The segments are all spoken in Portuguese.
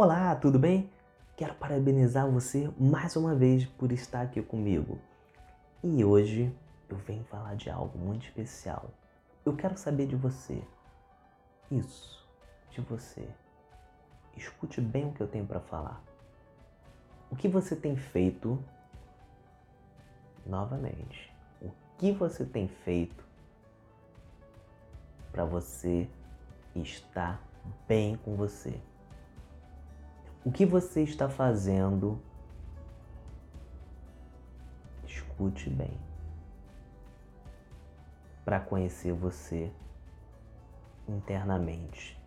Olá, tudo bem? Quero parabenizar você mais uma vez por estar aqui comigo. E hoje eu venho falar de algo muito especial. Eu quero saber de você. Isso, de você. Escute bem o que eu tenho para falar. O que você tem feito novamente? O que você tem feito para você estar bem com você? O que você está fazendo? Escute bem. Para conhecer você internamente.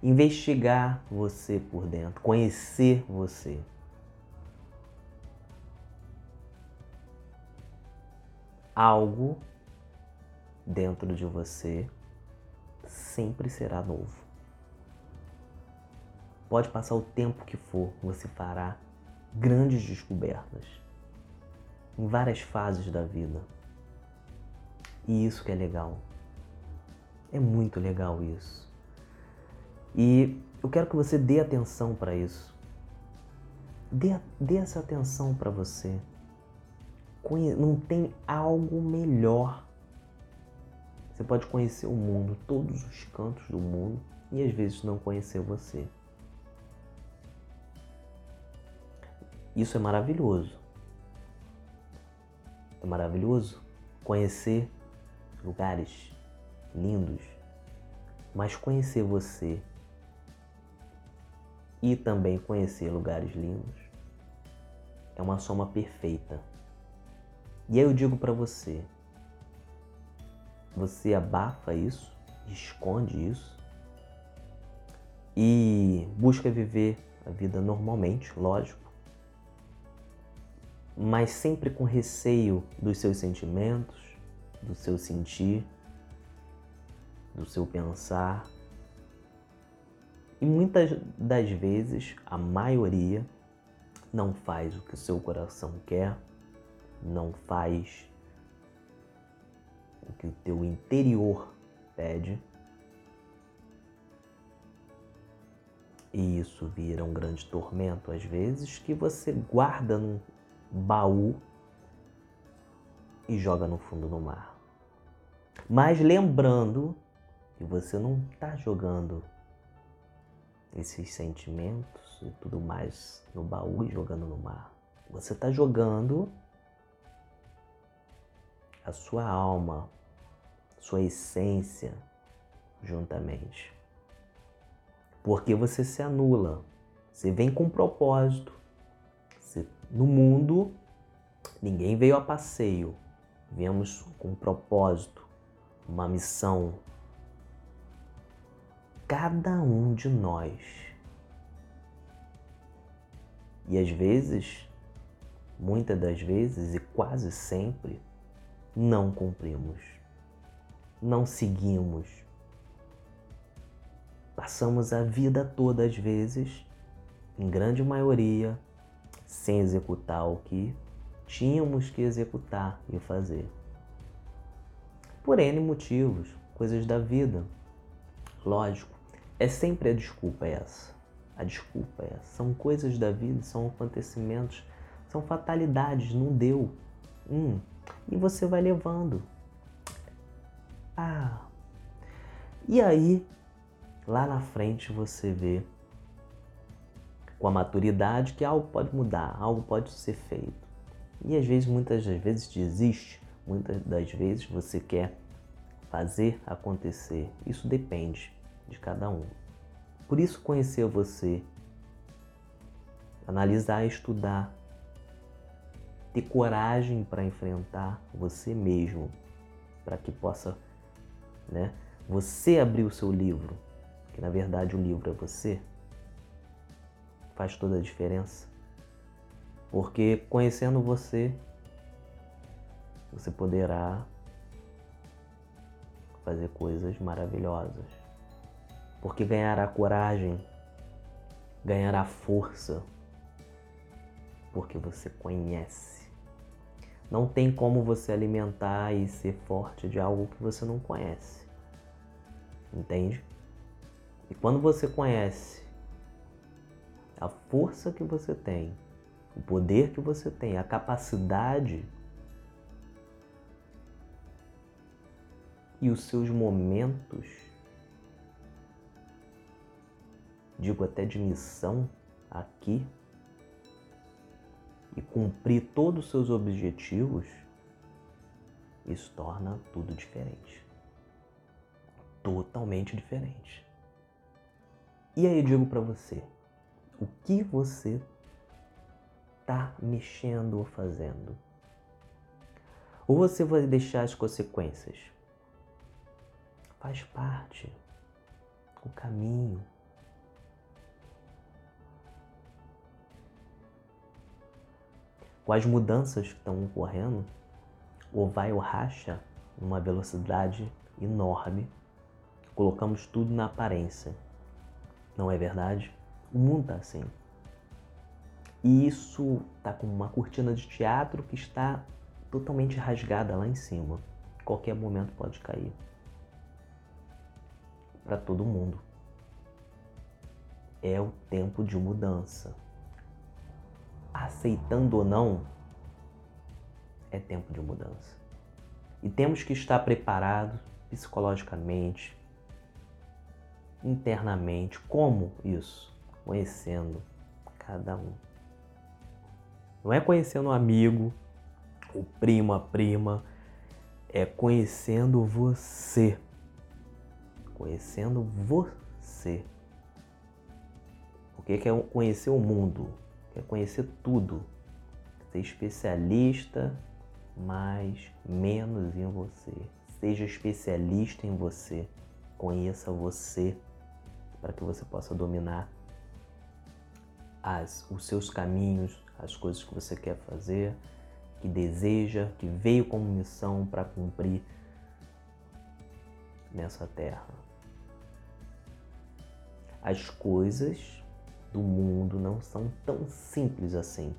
Investigar você por dentro, conhecer você. Algo dentro de você sempre será novo. Pode passar o tempo que for, você fará grandes descobertas em várias fases da vida. E isso que é legal. É muito legal isso. E eu quero que você dê atenção para isso. Dê, dê essa atenção para você. Não tem algo melhor. Você pode conhecer o mundo, todos os cantos do mundo, e às vezes não conhecer você. Isso é maravilhoso. É maravilhoso conhecer lugares lindos, mas conhecer você e também conhecer lugares lindos é uma soma perfeita. E aí eu digo para você, você abafa isso, esconde isso e busca viver a vida normalmente, lógico, mas sempre com receio dos seus sentimentos, do seu sentir, do seu pensar. E muitas das vezes, a maioria, não faz o que o seu coração quer, não faz o que o teu interior pede. E isso vira um grande tormento às vezes que você guarda num baú e joga no fundo do mar. Mas lembrando que você não está jogando esses sentimentos e tudo mais no baú e jogando no mar. Você está jogando a sua alma, sua essência juntamente. Porque você se anula. Você vem com um propósito. No mundo, ninguém veio a passeio. Viemos com um propósito, uma missão. Cada um de nós. E às vezes, muitas das vezes e quase sempre, não cumprimos, não seguimos. Passamos a vida toda, às vezes, em grande maioria, sem executar o que tínhamos que executar e fazer. Por N motivos, coisas da vida. Lógico, é sempre a desculpa essa. A desculpa é essa. São coisas da vida, são acontecimentos, são fatalidades, não deu. Hum, e você vai levando. Ah. E aí, lá na frente você vê com a maturidade que algo pode mudar, algo pode ser feito. E às vezes, muitas das vezes desiste, muitas das vezes você quer fazer acontecer. Isso depende de cada um. Por isso conhecer você, analisar, estudar, ter coragem para enfrentar você mesmo, para que possa, né, você abrir o seu livro, que na verdade o livro é você faz toda a diferença. Porque conhecendo você, você poderá fazer coisas maravilhosas. Porque ganhará coragem, ganhará força, porque você conhece. Não tem como você alimentar e ser forte de algo que você não conhece. Entende? E quando você conhece a força que você tem, o poder que você tem, a capacidade e os seus momentos, digo até de missão aqui, e cumprir todos os seus objetivos, isso torna tudo diferente. Totalmente diferente. E aí digo para você, o que você está mexendo ou fazendo? Ou você vai deixar as consequências? Faz parte. O caminho. Com as mudanças que estão ocorrendo, ou vai ou racha numa velocidade enorme, colocamos tudo na aparência. Não é verdade? O mundo está assim. E isso está com uma cortina de teatro que está totalmente rasgada lá em cima. Qualquer momento pode cair. Para todo mundo. É o tempo de mudança. Aceitando ou não, é tempo de mudança. E temos que estar preparados psicologicamente, internamente. Como isso? Conhecendo cada um. Não é conhecendo um amigo, o primo, a prima, é conhecendo você. Conhecendo você. O que é conhecer o mundo? É conhecer tudo. Ser especialista, mas menos em você. Seja especialista em você. Conheça você para que você possa dominar as, os seus caminhos, as coisas que você quer fazer, que deseja, que veio como missão para cumprir nessa terra. As coisas do mundo não são tão simples assim.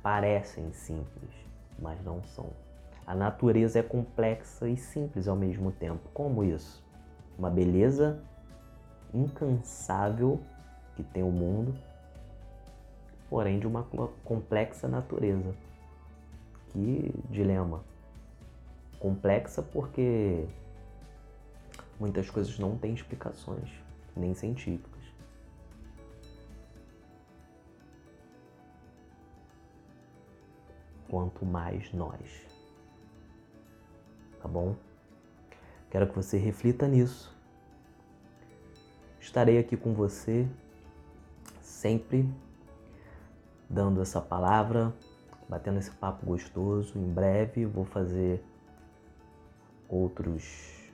Parecem simples, mas não são. A natureza é complexa e simples ao mesmo tempo. Como isso? Uma beleza incansável que tem o mundo porém de uma complexa natureza. Que dilema. Complexa porque muitas coisas não têm explicações, nem científicas. Quanto mais nós. Tá bom? Quero que você reflita nisso. Estarei aqui com você sempre dando essa palavra, batendo esse papo gostoso. Em breve vou fazer outros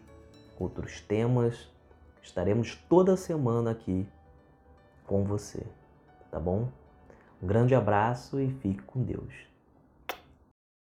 outros temas. Estaremos toda semana aqui com você, tá bom? Um grande abraço e fique com Deus.